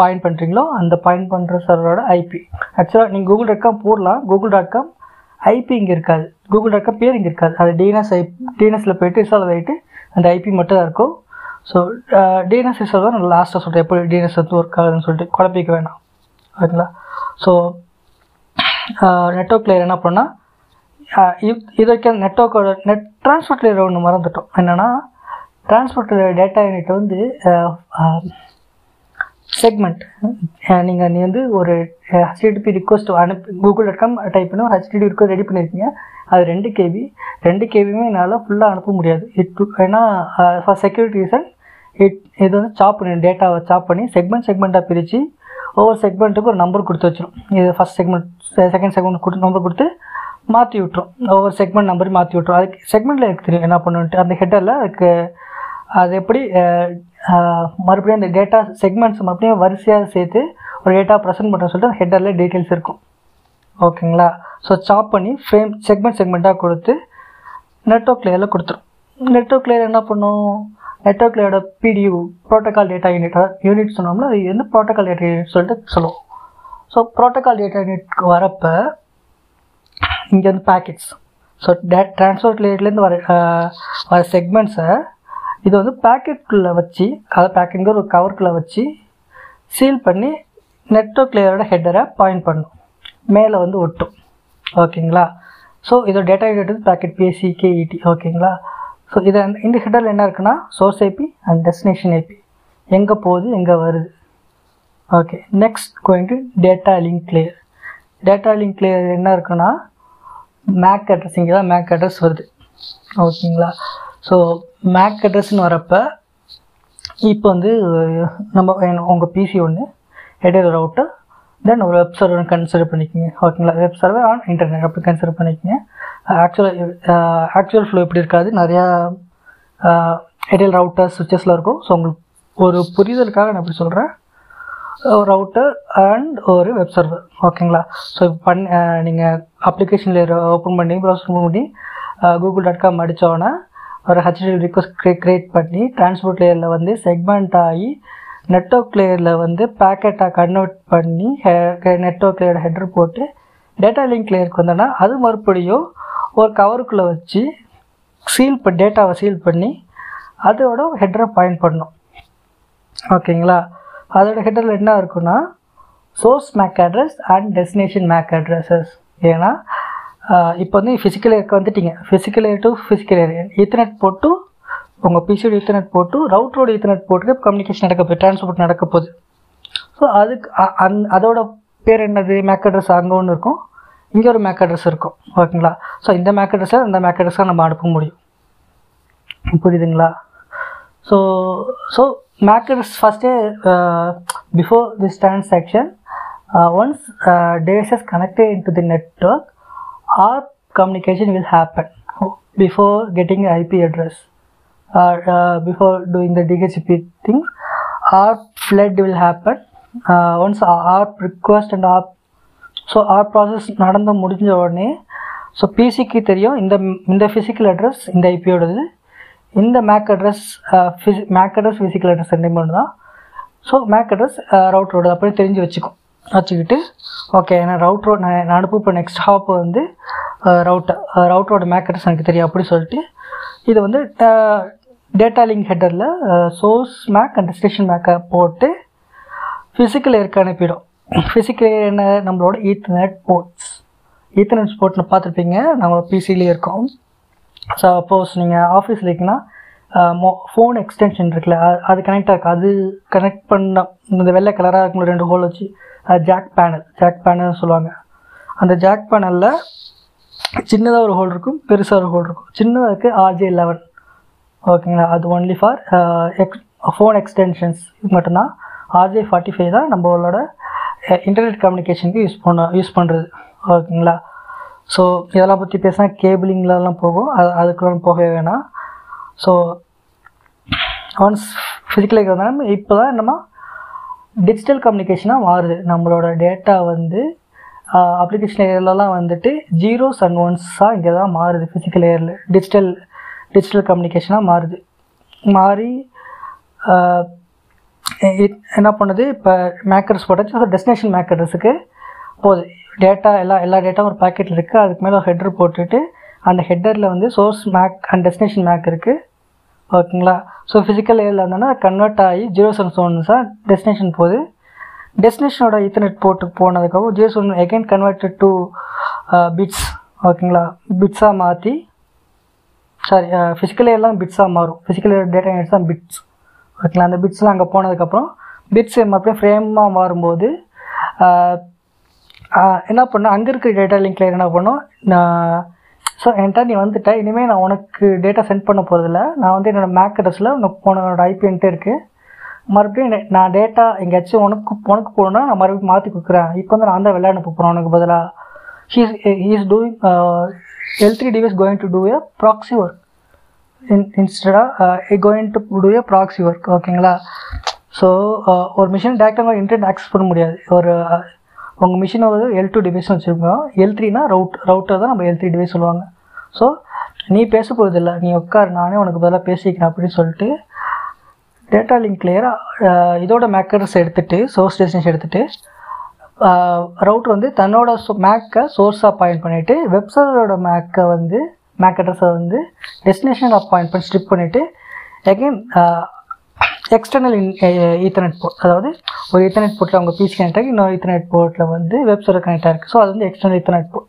பாயிண்ட் பண்ணுறீங்களோ அந்த பாயிண்ட் பண்ணுற சர்வரோட ஐபி ஆக்சுவலாக நீங்கள் கூகுள் டாட் காம் போடலாம். கூகுள் டாட் காம் ஐபி இங்கே இருக்காது. கூகுள் டாட் காம் பேர் இங்கே இருக்காது. அது டிஎன்எஸ் ஐ டிஎன்எஸில் போய்ட்டு இன்ஸ்டால் ஆகிட்டு அந்த ஐபி மட்டும் தான் இருக்கும். ஸோ டிஎன்எஸ் இன்ஸ்டால் தான் நான் லாஸ்ட்டாக சொல்கிறேன் எப்படி டிஎன்எஸ் வந்து ஒர்க் ஆகுதுன்னு சொல்லிட்டு குழப்பிக்க வேணாம். ஓகேங்களா ஸோ நெட்ஒர்க் லேயர் என்ன பண்ணால் இது வரைக்கும் நெட்ஒர்க்கோட நெட் டிரான்ஸ்போர்ட் லேயர் ஒன்று மறந்துட்டோம். என்னென்னா டிரான்ஸ்போர்ட் டேட்டா யூனிட் வந்து செக்மெண்ட் நீங்கள் நீ வந்து ஒரு ஹெச்டிடிபி ரிக்வஸ்ட் அனுப்பி கூகுள் டாட் காம் டைப் பண்ணி ஹெச்டிடிபி ரிக்வஸ்ட் ரெடி பண்ணியிருக்கீங்க அது ரெண்டு கேபி ரெண்டு கேபியுமே என்னால் ஃபுல்லாக அனுப்ப முடியாது. இட் ஏன்னா ஃபார் செக்யூரிட்டி ரீசன் இட் இது வந்து சாப் பண்ணி டேட்டாவை சாப் பண்ணி செக்மெண்ட் செக்மெண்ட்டாக பிரித்து ஒவ்வொரு செக்மெண்ட்டுக்கு ஒரு நம்பர் கொடுத்து வச்சிடும் இது ஃபஸ்ட் செக்மெண்ட் செகண்ட் செக்மெண்ட் கொடுத்து நம்பர் கொடுத்து மாற்றி விட்டுரும். ஒவ்வொரு செக்மெண்ட் நம்பர் மாற்றி விட்ரும் அதுக்கு செக்மெண்ட்டில் எனக்கு தெரியும் என்ன பண்ணுன்ட்டு. அந்த ஹெட்டரில் அதுக்கு அது எப்படி மறுபடியும் அந்த டேட்டா செக்மெண்ட்ஸ் மறுபடியும் வரிசையாக சேர்த்து ஒரு டேட்டா ப்ரெசென்ட் பண்ணுற சொல்லிட்டு ஹெட்டரில் டீட்டெயில்ஸ் இருக்கும். ஓகேங்களா? ஸோ சாப் பண்ணி ஃப்ரேம் செக்மெண்ட் செக்மெண்ட்டாக கொடுத்து நெட்ஒர்க் லேயரில் கொடுத்துரும். நெட்ஒர்க் லேயர் என்ன பண்ணும்? Network லேயரோட PDU protocol data unit unit சொன்னோம்னா அது வந்து ப்ரோட்டோகால் டேட்டா யூனிட் சொல்லிட்டு சொல்லுவோம். ஸோ ப்ரோட்டோகால் டேட்டா யூனிட்க்கு வரப்போ இங்கே வந்து பேக்கெட்ஸ் ஸோ டே ட்ரான்ஸ்போர்ட் லேயர்லேருந்து வர வர செக்மெண்ட்ஸை இதை வந்து பேக்கெட்டுக்குள்ளே வச்சு அதை பேக்கிங்கிற ஒரு கவருக்குள்ளே வச்சு சீல் பண்ணி நெட்ஒர்க் லேயரோட ஹெட்டரை பாயிண்ட் பண்ணும். மேலே வந்து ஒட்டும். ஓகேங்களா? ஸோ இதோட data unit packet PSC KET ஓகேங்களா? ஸோ இதை இந்த ஹெட்டரில் என்ன இருக்குன்னா source IP and destination IP எங்கே போகுது எங்கே வருது. Okay next going to data link layer data link layer என்ன இருக்குன்னா மேக் அட்ரஸ் இங்கே தான் மேக் அட்ரஸ் வருது. ஓகேங்களா? ஸோ மேக் அட்ரஸ்ன்னு வரப்போ இப்போ வந்து நம்ம உங்கள் பிசி ஒன்று இடையில ரவுட்டர் தென் ஒரு வெப் சர்வர் கன்சிடர் பண்ணிக்கோங்க. ஓகேங்களா வெப் சர்வர் ஆன் இன்டர்நெட் அப்படி கன்சிடர் பண்ணிக்கோங்க. ஆக்சுவலாக ஆக்சுவல் ஃப்ளோ எப்படி இருக்காது. நிறையா இடையில ரவுட்டர் சுவிச்சஸ்லாம் இருக்கும். ஸோ உங்களுக்கு ஒரு புரிதலுக்காக நான் எப்படி சொல்கிறேன் ஒரு ரவுட்டர் அண்ட் ஒரு வெப் சர்வர் ஓகேங்களா ஸோ இப்போ பண்ண நீங்கள் அப்ளிகேஷன் லேயர் ஓப்பன் பண்ணி ப்ரௌசர் பண்ணி கூகுள் டாட் காம் அடித்தோன்னே ஒரு ஹெச்டி ரிக்வஸ்ட் க்ரியேட் பண்ணி டிரான்ஸ்போர்ட் லேயரில் வந்து செக்மெண்ட் ஆகி நெட்ஒர்க் லேயரில் வந்து பேக்கெட்டாக கன்வெர்ட் பண்ணி நெட்ஒர்க் லேயரோட ஹெட்ரு போட்டு டேட்டா லிங்க் லேயருக்கு வந்தோன்னா அது மறுபடியும் ஒரு கவருக்குள்ளே வச்சு சீல் ப டேட்டாவை சீல் பண்ணி அதோட ஹெட்ரை பாயிண்ட் பண்ணணும். ஓகேங்களா? அதோட ஹெட்டரில் என்ன இருக்குன்னா source MAC address and destination MAC addresses ஏன்னா இப்போ வந்து ஃபிசிக்கல் ஏருக்கு வந்துட்டீங்க. Physical air to physical air ethernet போட்டு உங்கள் பிசியோட ஈத்தர்நெட் போட்டு ரவுட்டரோட ஈத்தர்நெட் போட்டு கம்யூனிகேஷன் நடக்க போகுது. டிரான்ஸ்போர்ட் நடக்க போகுது. ஸோ அதுக்கு அந் அதோட பேர் என்னது? மேக் அட்ரஸ் அங்கே ஒன்று இருக்கும். இங்கே ஒரு மேக் அட்ரஸ் இருக்கும். ஓகேங்களா? ஸோ இந்த மேக் அட்ரஸை அந்த மேக் அட்ரஸாக நம்ம அனுப்ப முடியும். புரியுதுங்களா? ஸோ ஸோ மேக் அட்ரஸ் ஃபஸ்ட்டே before this transaction once days once uh, device is connected our communication will happen before getting IP address or before before the the things or Our flood will happen uh, once our request and our so our process நடந்து முடிஞ்ச உடனே so பிசிக்கு தெரியும் இந்த இந்த physical address இந்த ஐபியோடது இந்த மேக் அட்ரஸ் ஃபிசி மேக் அட்ரஸ் ஃபிசிக்கல் அட்ரஸ் ரெண்டு ஒன்று தான் ஸோ மேக் அட்ரஸ் ரவுட்டரோட அப்படின்னு தெரிஞ்சு வச்சுக்கும் வச்சுக்கிட்டு ஓகே நான் ரவுட்ரோ நான் நான் அனுப்ப இப்போ நெக்ஸ்ட் ஹாப் வந்து ரவுட்டர் ரவுட்டரோட மேக் அட்ரஸ் எனக்கு தெரியும் அப்படி சொல்லிட்டு இது வந்து டேட்டா லிங்க் ஹெட்டரில் சோர்ஸ் மேக் அண்ட் டெஸ்டினேஷன் மேக்கை போட்டு ஃபிசிக்கல் ஏருக்கு அனுப்பிடும். ஃபிசிக்கல் ஏர் என்ன நம்மளோட ஈத்தர்நெட் போர்ட்ஸ் ஈத்தர்நெட் போர்ட்னு பார்த்துருப்பீங்க நம்ம பிசிலேயே இருக்கோம். சப்போஸ் நீங்கள் ஆஃபீஸில் இருக்கீங்கன்னா uh, ஃபோன் எக்ஸ்டென்ஷன் இருக்குல்ல அது- அது கனெக்ட் ஆகும் அது கனெக்ட் பண்ண இந்த வெள்ளை கலராக இருக்கும் ரெண்டு ஹோல் வச்சு ஜாக் பேனல் ஜாக் பேனல் சொல்லுவாங்க. அந்த ஜாக் பேனலில் சின்னதாக ஒரு ஹோல் இருக்கும் பெருசாக ஒரு ஹோல் இருக்கும். சின்னதாக இருக்குது ஆர்ஜே லெவன் ஓகேங்களா? அது only for X phone extensions இது மட்டும்தான். ஆர்ஜே ஃபார்ட்டி ஃபைவ் தான் நம்மளோட இன்டர்நெட் கம்யூனிகேஷனுக்கு யூஸ் பண்ண யூஸ் பண்ணுறது ஓகேங்களா? ஸோ இதெல்லாம் பற்றி பேசினா கேபிளிங்லலாம் போகும். அது அதுக்குள்ள போகவே வேணாம். ஸோ ஒன்ஸ் ஃபிசிக்கலாக இருந்தாலும் இப்போ தான் என்னமா டிஜிட்டல் கம்யூனிகேஷனாக மாறுது. நம்மளோட டேட்டா வந்து அப்ளிகேஷன் ஏரியாலலாம் வந்துட்டு ஜீரோஸ் அண்ட் ஒன்ஸாக இங்கே தான் மாறுது ஃபிசிக்கல் ஏரில் டிஜிட்டல் டிஜிட்டல் கம்யூனிகேஷனாக மாறுது. மாறி என்ன பண்ணுது? இப்போ மேக்கர்ஸ் போட்டாச்சு. டெஸ்டினேஷன் மேக்கர்ஸுக்கு போகுது. டேட்டா எல்லா எல்லா டேட்டாவும் ஒரு பேக்கெட்டில் இருக்குது அதுக்கு மேலே ஹெட்ரு போட்டுட்டு அந்த ஹெட்டரில் வந்து source MAC and destination MAC இருக்குது ஓகேங்களா? ஸோ ஃபிசிக்கல் ஏரியில் இருந்தோன்னா கன்வெர்ட் ஆகி ஜீரோ செவன் சோன்ஸாக டெஸ்டினேஷன் போகுது. டெஸ்டினேஷனோட ஈத்தர்நெட் போட்டு போனதுக்கப்புறம் zero seven again converted to bits ஓகேங்களா பிட்ஸாக மாற்றி சாரி ஃபிசிக்கல் எல்லாம் பிட்ஸாக மாறும். ஃபிசிக்கல் டேட்டா யூனிட்ஸ் தான் பிட்ஸ் ஓகேங்களா அந்த பிட்ஸ்லாம் அங்கே போனதுக்கப்புறம் பிட்ஸ் மறுபடியும் ஃப்ரேமாக மாறும்போது uh, uh, என்ன பண்ணோம்? அங்கே இருக்கிற டேட்டா லிங்க்ல என்ன பண்ணோம்? நான் ஸோ என்கிட்ட நீ வந்துட்ட. இனிமேல் நான் உனக்கு டேட்டா சென்ட் பண்ண போகிறதில்ல நான் வந்து என்னோடய மேக் அட்ரஸில் உனக்கு உன்னோட ஐபிஎன்ட்டு இருக்குது மறுபடியும் நான் டேட்டா எங்கேயாச்சும் உனக்கு உனக்கு போகணுன்னா நான் மறுபடியும் மாற்றி கொடுக்குறேன். இப்போ வந்து நான் தான் விளையாட போகிறேன் உனக்கு பதிலாக he's he's doing L three devices going to do a proxy work in இன்ஸ்டடாக going to do a proxy work ஓகேங்களா ஸோ ஒரு மிஷின் டேரெக்டாக இன்டர்நெட் ஆக்சஸ் பண்ண முடியாது. ஒரு உங்கள் மிஷினை வந்து எல் டூ டிவைஸ் வச்சுருக்கோம். எல் த்ரீனா ரவுட் ரவுட்டர் தான் நம்ம எல் த்ரீ டிவைஸ் சொல்லுவாங்க. ஸோ நீ பேச போகிறதில்ல நீ உட்கார் நானே உனக்கு பதிலாக பேசிக்கிறேன் அப்படின்னு சொல்லிட்டு டேட்டா லிங்க் லேயராக இதோட மேக்கர்ஸ் எடுத்துகிட்டு சோர்ஸ் டெஸ்டினேஷன் எடுத்துகிட்டு ரவுட் வந்து தன்னோட மேக்கை சோர்ஸாக பாயிண்ட் பண்ணிவிட்டு வெப்சர்வரோட மேக்கை வந்து மேக் அட்ரஸை வந்து டெஸ்டினேஷன் பாயிண்ட் பண்ணி ஸ்ட்ரிப் பண்ணிவிட்டு again external in ethernet port அதாவது ஒரு ஈத்தர்நெட் போர்ட்டில் அவங்க பிசி கனெக்ட் ஆகி இன்னொரு ஈத்தர்நெட் போர்ட்டில் வந்து வெப் சர்வர் கனெக்ட் ஆகிருக்கு ஸோ அது வந்து எக்ஸ்டர்னல் ஈத்தர்நெட் போர்ட்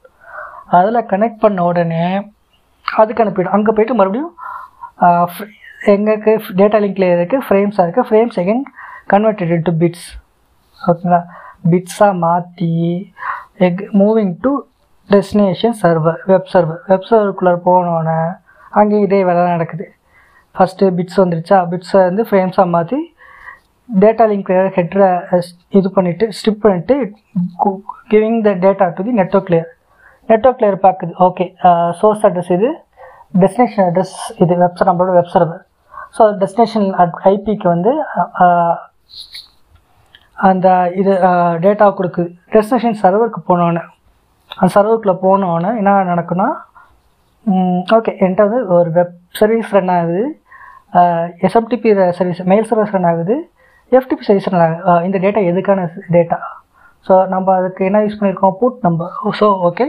அதில் கனெக்ட் பண்ண உடனே அதுக்கு அனுப்பிடும் அங்கே போயிட்டு மறுபடியும் எங்களுக்கு டேட்டா லிங்க்ல இருக்குது ஃப்ரேம்ஸாக இருக்குது frames again converted to bits ஓகேங்களா? பிட்ஸாக மாற்றி egg moving to destination server web server web சர்வருக்குள்ளே போனோன்னே அங்கே இதே வேலை தான் நடக்குது. ஃபஸ்ட்டு பிட்ஸ் வந்துருச்சா? பிட்ஸை வந்து ஃப்ரேம்ஸாக மாற்றி டேட்டா லிங்க் ஹெட்ரை இது பண்ணிவிட்டு ஸ்டிப் பண்ணிவிட்டு giving the data to the network layer network layer பார்க்குது ஓகே சோர்ஸ் அட்ரஸ் இது. டெஸ்டினேஷன் அட்ரஸ் uh, இது. வெப் நம்மளோட வெப் சர்வர் ஸோ டெஸ்டினேஷன் ஐபிக்கு வந்து uh, அந்த இது uh, டேட்டா கொடுக்குது. டெஸ்டினேஷன் சர்வருக்கு போனோன்னே அந்த சர்வருக்குள்ளே போனோன்னே என்ன நடக்குன்னா ஓகே என்கிட்ட வந்து ஒரு வெப் சர்வீஸ் ரன் ஆகுது. SMTP service mail service run ஆகுது. எஃப்டிபி சர்வீஸ் ரன் ஆகுது. இந்த டேட்டா எதுக்கான டேட்டா ஸோ நம்ம அதுக்கு என்ன யூஸ் பண்ணியிருக்கோம் port number so okay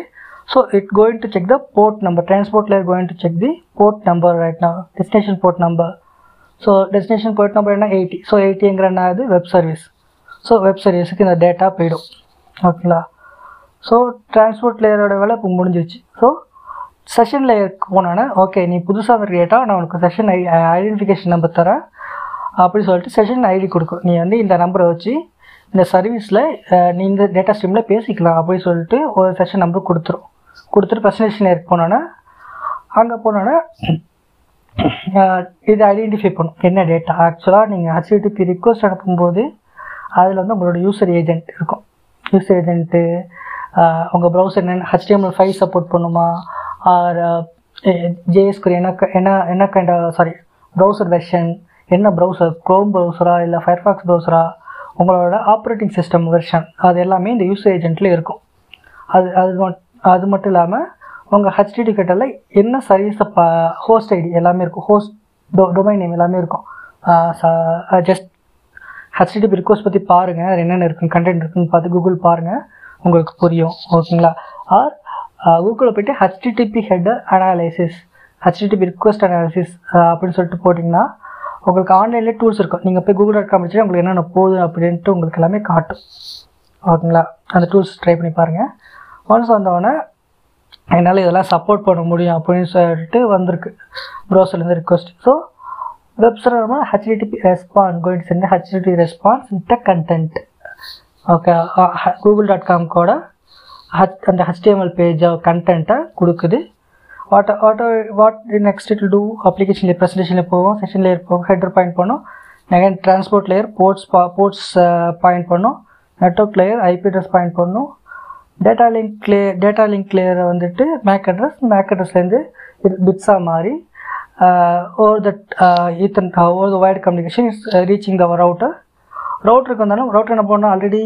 so it going to check the port number transport layer going to check the port number right now. Destination port number so destination port number என்ன eighty so எயிட்டிங்கிற என்ன ஆகுது web service so web சர்வீஸுக்கு இந்த data போயிடும். ஓகேங்களா so transport லேயரோட வேலை இப்போ முடிஞ்சிருச்சு. ஸோ செஷன் லேயருக்கு போனோன்னே ஓகே நீ புதுசாக வந்து டேட்டா நான் உனக்கு செஷன் ஐ ஐடென்டிஃபிகேஷன் நம்பர் தரேன். அப்படி சொல்லிட்டு செஷன் ஐடி கொடுக்கும். நீ வந்து இந்த நம்பரை வச்சு இந்த சர்வீஸில் uh, நீ இந்த டேட்டா ஸ்ட்ரீமில் பேசிக்கலாம் அப்படின்னு சொல்லிட்டு ஒரு செஷன் நம்பர் கொடுத்துரும். கொடுத்துட்டு ப்ரெசன்டேஷன் லேயருக்கு போனோன்னா அங்கே போனோன்னா இது இதை ஐடென்டிஃபை பண்ணும். என்ன டேட்டா ஆக்சுவலாக நீங்கள் ஹச்டிடிபி ரிக்வஸ்ட் அனுப்பும்போது அதில் வந்து உங்களோட யூசர் ஏஜென்ட் இருக்கும். யூசர் ஏஜென்ட்டு உங்கள் ப்ரௌசர் என்ன ஹச்டிஎம்எல் ஃபைவ் சப்போர்ட் பண்ணுமா? ஆர் ஜேஎஸ்குரி என்ன க- என்ன என்ன கைண்ட் சாரி ப்ரௌசர் வெர்ஷன் என்ன ப்ரௌசர் க்ரோம் ப்ரௌசரா இல்லை ஃபயர்ஃபாக்ஸ் ப்ரௌசரா உங்களோட ஆப்ரேட்டிங் சிஸ்டம் வெர்ஷன் அது எல்லாமே இந்த யூசர் ஏஜென்ட்டில் இருக்கும். அது அது அது மட்டும் இல்லாமல் உங்கள் ஹச்டிடி கட்டில் என்ன சர்வீஸை பா ஹோஸ்ட் ஐடி எல்லாமே இருக்கும். ஹோஸ்ட் டொ டொமைன் நேம் எல்லாமே இருக்கும். ஜஸ்ட் ஹச்டிடிபி ரிக்வஸ்ட் பற்றி பாருங்கள் அது என்னென்ன இருக்குன்னு கண்டென்ட் இருக்குன்னு பார்த்து கூகுள் பாருங்கள் உங்களுக்கு புரியும். ஓகேங்களா? ஆர் கூகுளில் போய்ட்டு HTTP head analysis HTTP request analysis அப்படின்னு சொல்லிட்டு போட்டிங்கன்னா உங்களுக்கு ஆன்லைனில் டூல்ஸ் இருக்கும். நீங்கள் போய் கூகுள் டாட் காம் உங்களுக்கு என்னென்ன போகுது அப்படின்ட்டு உங்களுக்கு எல்லாமே காட்டும். ஓகேங்களா? அந்த டூல்ஸ் ட்ரை பண்ணி பாருங்கள் ஒன்ஸ் வந்தவொடனே என்னால் இதெல்லாம் சப்போர்ட் பண்ண முடியும் அப்படின்னு சொல்லிட்டு வந்திருக்கு. ப்ரௌசர்லேருந்து request so website HTTP response going sent HTTP response in the content okay Google dot com கூட ஹச் அந்த ஹெச்டிஎம்எல் பேஜ் கண்டென்ட்டை கொடுக்குது. What what what next it do application layer ப்ரெசன்டேஷனில் போவோம் செஷன் லேயர் போவோம் ஹெட்ரு பாயிண்ட் பண்ணும் நெகன் transport layer ports ports point பண்ணோம் network layer IP address point பண்ணும் டேட்டா லிங்க் லே டேட்டா லிங்க் லேயரை வந்துட்டு மேக் அட்ரஸ் மேக் அட்ரஸ்லேருந்து பிட்ஸாக மாறி over that ethernet over the wide communication is reaching the router ரவுட்டருக்கு வந்தாலும் ரவுட்டர் என்ன பண்ணால் ஆல்ரெடி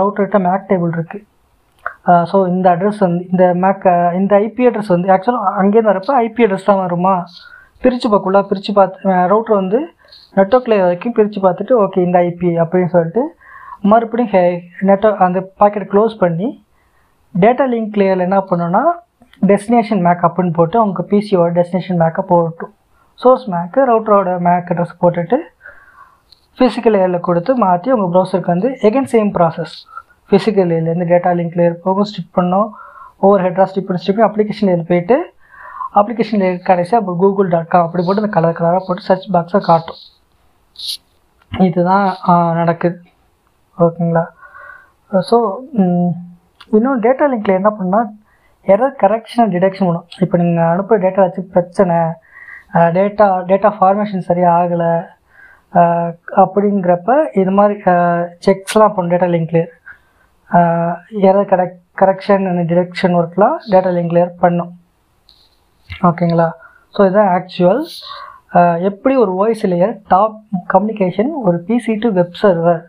ரவுட்டர்கிட்ட மேக் டேபிள் இருக்குது ஸோ இந்த அட்ரஸ் வந்து இந்த மேக் இந்த ஐபி அட்ரஸ் வந்து ஆக்சுவலாக அங்கேருந்து வரப்போ ஐபி அட்ரஸ் தான் வருமா? பிரித்து பார்க்கல பிரித்து பார்த்து ரவுட்டர் வந்து நெட்ஒர்க் லேயர் வரைக்கும் பிரித்து பார்த்துட்டு ஓகே இந்த ஐபி அப்படின்னு சொல்லிட்டு மறுபடியும் ஹே நெட்ஒர்க் அந்த பாக்கெட் க்ளோஸ் பண்ணி டேட்டா லிங்க் லேயரில் என்ன பண்ணுன்னா டெஸ்டினேஷன் மேக் அப்புன்னு போட்டு உங்கள் பிசியோட டெஸ்டினேஷன் மேக்கை போட்டும் சோர்ஸ் மேக்கு ரவுட்டரோட மேக் அட்ரஸ் போட்டுட்டு ஃபிசிக்கல் லேயரில் கொடுத்து மாற்றி உங்கள் ப்ரௌசருக்கு வந்து எகைன் சேம் ப்ராசஸ் ஃபிசிக்கல் லேயர்லேருந்து டேட்டா லிங்க் லேயர் போகும் ஸ்டிப் பண்ணோம் ஓவர் ஹெட்ராக ஸ்டிப் பண்ணி ஸ்டிப் பண்ணி அப்ளிகேஷன் லேயர் போயிட்டு அப்ளிகேஷன் லேயர் கடைசியாக அப்புறம் கூகுள் டாட் காம் அப்படி போட்டு அந்த கலர் கலராக போட்டு சர்ச் பாக்ஸை காட்டும். இதுதான் நடக்குது. ஓகேங்களா? ஸோ இன்னும் டேட்டா லிங்க்கில் என்ன பண்ணால் எரர் கரெக்ஷனை டிடெக்ஷன் பண்ணும் இப்போ நீங்கள் அனுப்புகிற டேட்டா வச்சு பிரச்சனை டேட்டா டேட்டா ஃபார்மேஷன் சரியாக ஆகலை அப்படிங்கிறப்ப இது மாதிரி செக்ஸ்லாம் பண்ணும் data link layer error correct correction and detection ஒர்க்லாம் டேட்டா லிங்க்லேயர் பண்ணும். ஓகேங்களா? ஸோ இதுதான் ஆக்சுவல் எப்படி ஒரு வாய்ஸ் லேயர் டாப் கம்யூனிகேஷன் ஒரு பிசி டு வெப் சர்வர்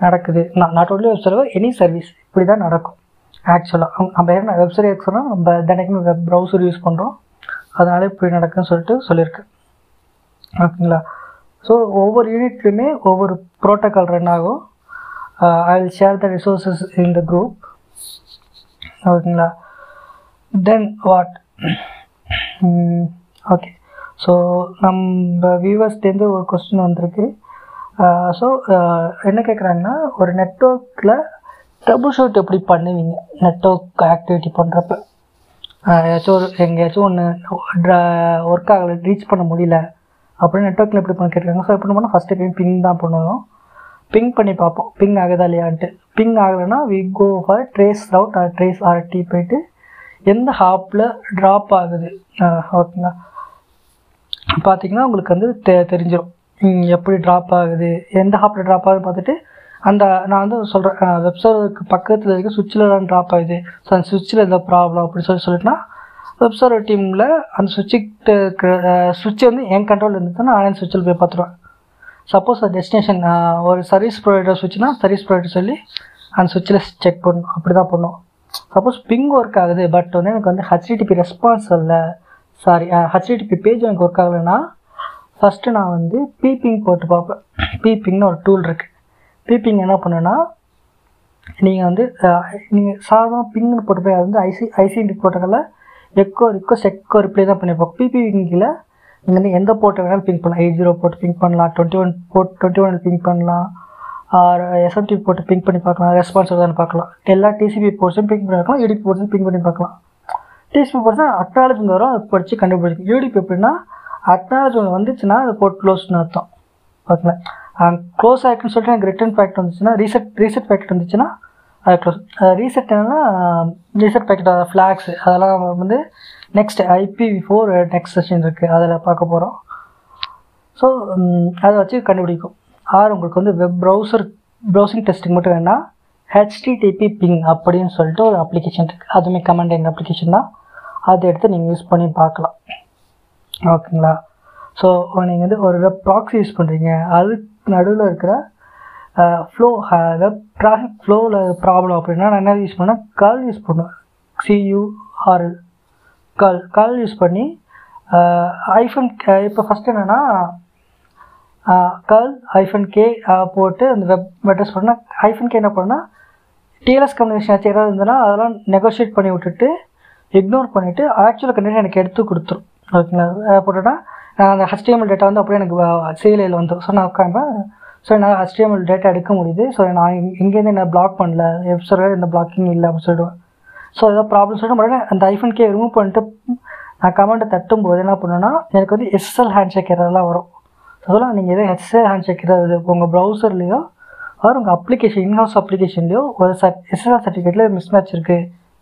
நடக்குது? Not only web server any service இப்படி தான் நடக்கும். ஆக்சுவலாக நம்ம என்ன வெப்சைட் சர்வீஸ் சொன்னால் நம்ம தினைக்கும் வெப் ப்ரௌசர் யூஸ் பண்ணுறோம் அதனால இப்படி நடக்குன்னு சொல்லிட்டு சொல்லியிருக்கு. ஓகேங்களா? ஸோ ஒவ்வொரு யூனிட்லையுமே ஒவ்வொரு ப்ரோட்டோக்கால் ரன் ஆகும். I will share the resources in the group ஓகேங்களா? தென் வாட் ஓகே ஸோ நம்ம வியூவர்ஸ்லேருந்து ஒரு கொஸ்டின் வந்திருக்கு. Uh, ஸோ uh, என்ன கேட்குறாங்கன்னா ஒரு நெட்ஒர்க்கில் ட்ரபுள் ஷூட் எப்படி பண்ணுவீங்க? நெட்ஒர்க் ஆக்டிவிட்டி பண்ணுறப்ப ஏதாச்சும் ஒரு எங்கேயாச்சும் ஒன்று ஒர்க் ஆகலை ரீச் பண்ண முடியல அப்படின்னு நெட்ஒர்க்கில் எப்படி பண்ண கேட்டிருக்காங்க? ஸோ எப்படி பண்ணால் ஃபஸ்ட்டு டைம் பிங் தான் பண்ணுவோம். பிங் பண்ணி பார்ப்போம். பிங் ஆகுதா இல்லையான்ட்டு. பிங் ஆகலைன்னா we go for trace route or trace RT போயிட்டு எந்த ஹாப்பில் ட்ராப் ஆகுது? ஓகேங்களா பார்த்தீங்கன்னா உங்களுக்கு வந்து தெ தெரிஞ்சிடும் எப்படி ட்ராப் ஆகுது? எந்த ஹாப்பில் ட்ராப் ஆகுதுன்னு பார்த்துட்டு அந்த நான் வந்து சொல்கிறேன் வெப்சர்வருக்கு பக்கத்தில் இருக்க சுவிட்சில் தான் ட்ராப் ஆகுது ஸோ அந்த சுவிட்சில் எந்த ப்ராப்ளம் அப்படின்னு சொல்லி சொல்லிட்டுனா வெப்சர்வர் டீமில் அந்த சுவிட்சுக்கிட்ட இருக்கிற சுவிட்சை வந்து என் கண்ட்ரோல் இருந்துச்சுன்னா ஆன்லைன் சுவிட்சில் போய் பார்த்துருவேன். சப்போஸ் அது டெஸ்டினேஷன் ஒரு சர்வீஸ் ப்ரொவைடர் சுவிட்ச்னா சர்வீஸ் ப்ரொவைடர் சொல்லி அந்த சுவிட்சில் செக் பண்ணணும் அப்படி தான் பண்ணும். சப்போஸ் பிங் ஒர்க் ஆகுது பட் வந்து எனக்கு வந்து ஹச்டிடிபி ரெஸ்பான்ஸ் இல்லை சாரி ஹச்டிடிபி பேஜ் எனக்கு ஒர்க் ஆகலைன்னா ஃபஸ்ட்டு நான் வந்து பீப்பிங் போட்டு பார்ப்பேன். பீப்பிங்னு ஒரு டூல் இருக்குது பீப்பிங் என்ன பண்ணுன்னா நீங்கள் வந்து நீங்கள் சாதாரண பிங்னு போட்டு போய் அது வந்து ஐசி ஐசிடி போட்டதில் எக்கோ ரிக்வஸ்ட் எக்கோ ரிப்ளை தான் பண்ணியிருப்போம் பிபிங்கில் நீங்கள் வந்து எந்த போர்ட்டை வேணாலும் பிங்க் பண்ணலாம் எயிட் ஜீரோ போட்டு பிங்க் பண்ணலாம் twenty one boat twenty one ping பண்ணலாம் எஸ்எம்டி போட்டு பிங்க் பண்ணி பார்க்கலாம் ரெஸ்பான்ஸ் தான் பார்க்கலாம் எல்லா டிசிபி போர்ட்ஸும் பிங்க் பண்ணி பார்க்கலாம் யூடிபி போர்ட்ஸும் பிங்க் பண்ணி பார்க்கலாம் டிசிபி போர்ட்ஸ் அக்னாலஜ்மெண்ட் வரும் அதை படித்து கண்டுபிடிக்கும் யூடிபி எப்படின்னா அக்னாலஜ்மெண்ட் வந்துச்சுன்னா அது போர்ட் க்ளோஸ்னு அர்த்தம் ஓகேங்களா க்ளோஸ் ஆகிருக்குன்னு சொல்லிட்டு எனக்கு ரிட்டர்ன் பேக்கெட் வந்துச்சுன்னா ரீசெட் ரீசெட் பேக்கெட் வந்துச்சுன்னா அது க்ளோஸ் ரீசெட் என்னென்னா ரீசெட் பேக்கெட் ஃப்ளாக்ஸ் அதெல்லாம் வந்து next IP four next session இருக்குது அதில் பார்க்க போகிறோம் ஸோ அதை வச்சு கண்டுபிடிக்கும். ஆர் உங்களுக்கு வந்து வெப் ப்ரௌசர் ப்ரௌசிங் டெஸ்டிங் மட்டும் வேணா ஹெச்டிடிபி பிங் அப்படின்னு சொல்லிட்டு ஒரு அப்ளிகேஷன் இருக்குது அதுவுமே கமெண்ட் என் அப்ளிகேஷன் தான். அதை எடுத்து நீங்கள் யூஸ் பண்ணி பார்க்கலாம். ஓகேங்களா? ஸோ நீங்கள் வந்து ஒரு வெப் ப்ராக்ஸி யூஸ் பண்ணுறீங்க அதுக்கு நடுவில் இருக்கிற ஃப்ளோ வெப் ட்ராஃபிக் ஃப்ளோவில் ப்ராப்ளம் அப்படின்னா நான் என்ன யூஸ் பண்ணேன்? கால் யூஸ் பண்ணுவேன். சியூஆர்எல் கால் கால் யூஸ் பண்ணி ஐஃபன் இப்போ ஃபஸ்ட் என்னென்னா கால் ஐஃபன் கே போட்டு அந்த வெப் அட்ரஸ் பண்ணால் ஐஃபன் கே என்ன பண்ணால் டிஎல்எஸ் கம்யூனிகேஷன் ஆச்சு ஏதாவது இருந்ததுன்னா அதெல்லாம் நெகோஷியேட் பண்ணி விட்டுட்டு இக்னோர் பண்ணிவிட்டு ஆக்சுவல் கண்டென்ட் எனக்கு எடுத்து கொடுத்துரும். ஓகேங்களா போட்டுட்டா? நான் அந்த ஹெச்டிஎம்எல் டேட்டா வந்து அப்படியே எனக்கு சிஎல்ஐயில் வந்துடும் ஸோ நான் உட்காம்பேன் ஸோ என்னால் HTML டேட்டா எடுக்க முடியுது. ஸோ நான் இங்க- இங்கேருந்து என்ன பிளாக் பண்ணல. வெப் சர்வர் இந்த பிளாக்கிங் இல்லை அப்படின்னு சொல்லிடுவேன் ஸோ ஏதாவது ப்ராப்ளம் சொல்லிட்டு மறுபடியும் அந்த ஐஃபன் கே ரிமூவ் பண்ணிட்டு நான் கமெண்ட்டை தட்டும்போது என்ன பண்ணுன்னா எனக்கு வந்து எஸ்எல் ஹேண்ட் ஷேக் எல்லாம் வரும். அதெல்லாம் நீங்கள் எதோ எஸ்எல் ஹேண்ட் ஷேக் உங்கள் ப்ரௌசர்லேயோ அவர் உங்கள் அப்ளிகேஷன் இன்ஹவுஸ் அப்ளிகேஷன்லையோ ஒரு சர்ட் எஸ்எல் சர்டிஃபிகேட்டில் மிஸ் மேட்ச் இருக்குது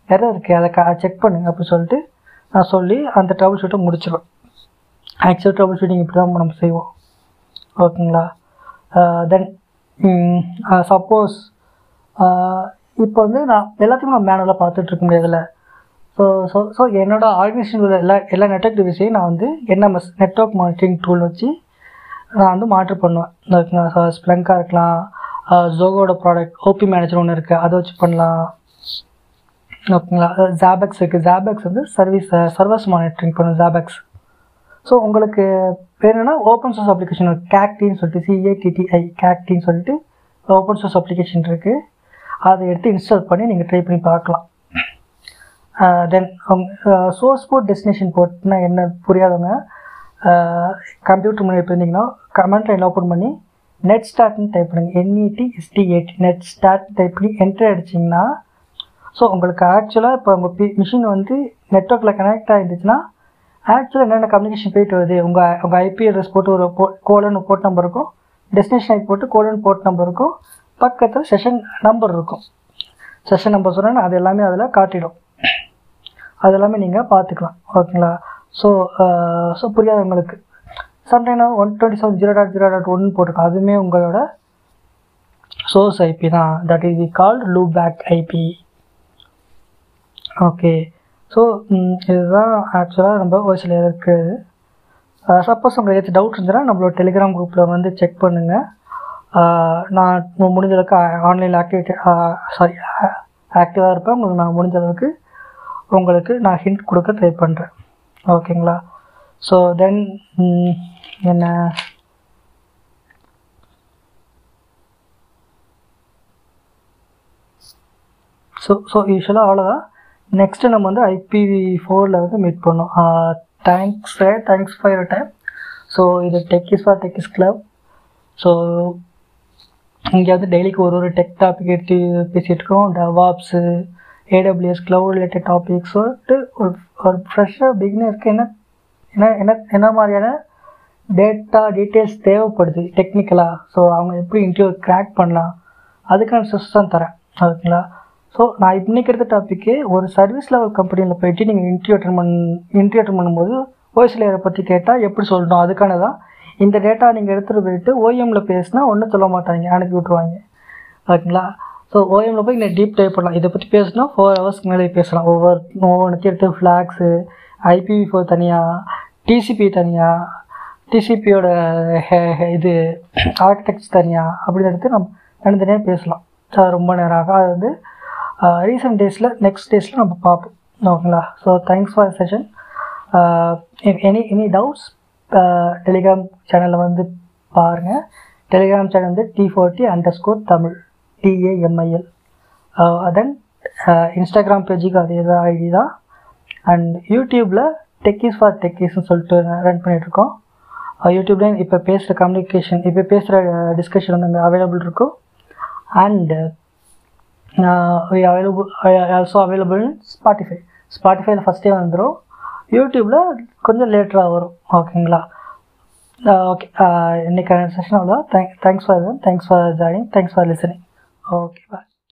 எரர் இருக்குது அதை க செக் பண்ணுங்க அப்படின்னு சொல்லிட்டு சொல்லி அந்த ட்ரபுள் ஷூட்டை முடிச்சிடும் ஆக்சுவல் ட்ரபுள் ஷூட்டிங் இப்படி தான் நம்ம செய்வோம். ஓகேங்களா? தென் சப்போஸ் இப்போ வந்து நான் எல்லாத்தையும் நான் மேனுவலாக பார்த்துட்ருக்க முடியாதுல்ல. ஸோ ஸோ ஸோ என்னோட ஆர்கனைசேஷன் உள்ள எல்லா எல்லா நெட்ஒர்க் டிவைஸையும் நான் வந்து என்எம்எஸ் நெட்ஒர்க் மானிட்டரிங் டூல் வச்சு நான் வந்து மாற்று பண்ணுவேன். ஓகேங்களா? ஸோ ஸ்ப்ளங்காக இருக்கலாம் ஜோகோட ப்ராடக்ட் ஓபி மேனேஜர் ஒன்று இருக்குது அதை வச்சு பண்ணலாம். ஓகேங்களா ஜாபெக்ஸ் இருக்குது ஜாபெக்ஸ் வந்து சர்வீஸ் சர்வஸ் மானிட்டரிங் பண்ணும் ஜாபெக்ஸ் ஸோ உங்களுக்கு வேணும்னா ஓப்பன் சோர்ஸ் அப்ளிகேஷன் கேக்டின்னு சொல்லிட்டு சிஏடிடிஐ கேக்டின்னு சொல்லிட்டு ஓப்பன் சோர்ஸ் அப்ளிகேஷன் இருக்குது அதை எடுத்து இன்ஸ்டால் பண்ணி நீங்கள் ட்ரை பண்ணி பார்க்கலாம். தென் சோர்ஸ் போர்ட் டெஸ்டினேஷன் போர்ட்னா என்ன புரியாதவங்க கம்ப்யூட்டர் முன்னாடி இருந்தீங்கன்னா கமெண்ட் லைன் ஓப்பன் பண்ணி நெட் ஸ்டார்ட்னு டைப் பண்ணுங்கள் N E T S T A T net start type பண்ணி என்ட்ரி அடிச்சிங்கன்னா ஸோ உங்களுக்கு ஆக்சுவலாக இப்போ உங்கள் பி மிஷின் வந்து நெட்ஒர்க்கில் கனெக்ட் ஆகிருந்துச்சுன்னா ஆக்சுவலாக என்னென்ன கம்யூனிகேஷன் போயிட்டு வருது? உங்கள் உங்கள் ஐபி அட்ரஸ் போட்டு ஒரு போ கோலன் போர்ட் நம்பர் இருக்கும். டெஸ்டினேஷன் ஐபி போட்டு கோலன் போர்ட் நம்பர் இருக்கும். பக்கத்தில் செஷன் நம்பர் இருக்கும். செஷன் நம்பர் சொன்னால் அது எல்லாமே அதில் காட்டிடும். அது எல்லாமே நீங்கள் பார்த்துக்கலாம். ஓகேங்களா? So so புரியாதவங்களுக்கு sometime one twenty seven zero dot zero dot one போட்டிருக்கோம் அதுவுமே உங்களோட சோர்ஸ் ஐபி தான். That is called loopback IP okay so இதுதான் ஆக்சுவலாக நம்ம ஓசியில் இருக்குது சப்போஸ் உங்களுக்கு ஏதாச்சும் டவுட் இருந்ததுன்னா நம்மளோட டெலிகிராம் குரூப்பில் வந்து செக் பண்ணுங்கள் நான் முடிஞ்சளவுக்கு முடிஞ்ச அளவுக்கு ஆன்லைனில் ஆக்டிவிட்டி சாரி ஆக்டிவாக இருப்பேன். உங்களுக்கு நான் முடிஞ்ச அளவுக்கு உங்களுக்கு நான் ஹிண்ட் கொடுக்க ட்ரை பண்ணுறேன் ஓகேங்களா ஸோ தென் என்ன? ஸோ ஸோ யூஸ்வலாக அவ்வளோதான் நெக்ஸ்ட்டு நம்ம வந்து ஐபிவி ஃபோரில் வந்து மீட் பண்ணோம். Thanks thanks for your time so இது techies for techies club so இங்கே வந்து டெய்லிக்கு ஒரு ஒரு டெக் டாபிக் எடுத்து பேசிகிட்ருக்கோம் DevOps AWS cloud related topics வந்துட்டு ஒரு ஒரு ஃப்ரெஷ்ஷாக பிகினருக்கு என்ன என்ன என்ன என்ன மாதிரியான டேட்டா டீட்டெயில்ஸ் தேவைப்படுது டெக்னிக்கலாக ஸோ அவங்க எப்படி இன்டர்வியூ க்ராக் பண்ணலாம்? அதுக்கான சிஸ்டம் தான் தரேன். ஓகேங்களா? ஸோ நான் இன்னைக்கு எடுத்த டாப்பிக்கு ஒரு சர்வீஸ் லெவல் கம்பெனியில் போயிட்டு நீங்கள் இன்டர்வியூ அட்டன் பண்ண இன்டர்வியூ அட்டன் பண்ணும்போது ஓஎஸ் லேயரை பற்றி கேட்டால் எப்படி சொல்லணும்? அதுக்கான தான் இந்த டேட்டா நீங்கள் எடுத்துகிட்டு போயிட்டு ஓஎம்மில் பேசினா ஒன்றும் சொல்ல மாட்டாங்க அனுப்பி விட்ருவாங்க ஓகேங்களா ஸோ ஓஎம்மில் போய் நீங்கள் டீப் டைப் பண்ணலாம். இதை பற்றி பேசினா ஃபோர் ஹவர்ஸ்க்கு மேலே பேசலாம். ஒவ்வொரு ஒவ்வொன்றுத்தையும் எடுத்து ஃப்ளாக்ஸு ஐபிவி ஃபோர் தனியாக டிசிபி தனியாக டிசிபியோட இது ஆர்கிடெக்ட்ஸ் தனியாக அப்படின்னு எடுத்து நம்ம தனித்தனியாக பேசலாம். ரொம்ப நேரம் ஆகும். அது வந்து ரீசெண்ட் டேஸில் நெக்ஸ்ட் டேஸில் நம்ம பார்ப்போம். ஓகேங்களா? So thanks for session any any doubts Telegram சேனலில் வந்து பாருங்கள் டெலிகிராம் சேனல் வந்து T forty underscore Tamil T A M I L then Instagram பேஜுக்கு அதே தான் ஐடி தான். அண்ட் யூடியூப்பில் டெக்கீஸ் ஃபார் டெக்கீஸ்னு சொல்லிட்டு ரன் பண்ணிகிட்ருக்கோம் யூடியூப்லேயும் இப்போ பேசுகிற கம்யூனிகேஷன் இப்போ பேசுகிற டிஸ்கஷன் வந்து அவைலபிள் இருக்கும். And available also available Spotify ஸ்பாட்டிஃபைல ஃபஸ்ட்டே வந்துடும் யூடியூப்பில் கொஞ்சம் லேட்டராக வரும் ஓகேங்களா ஓகே இன்னைக்கான செஷன் அவ்வளோ thank thanks for thanks for joining thanks for listening okay bye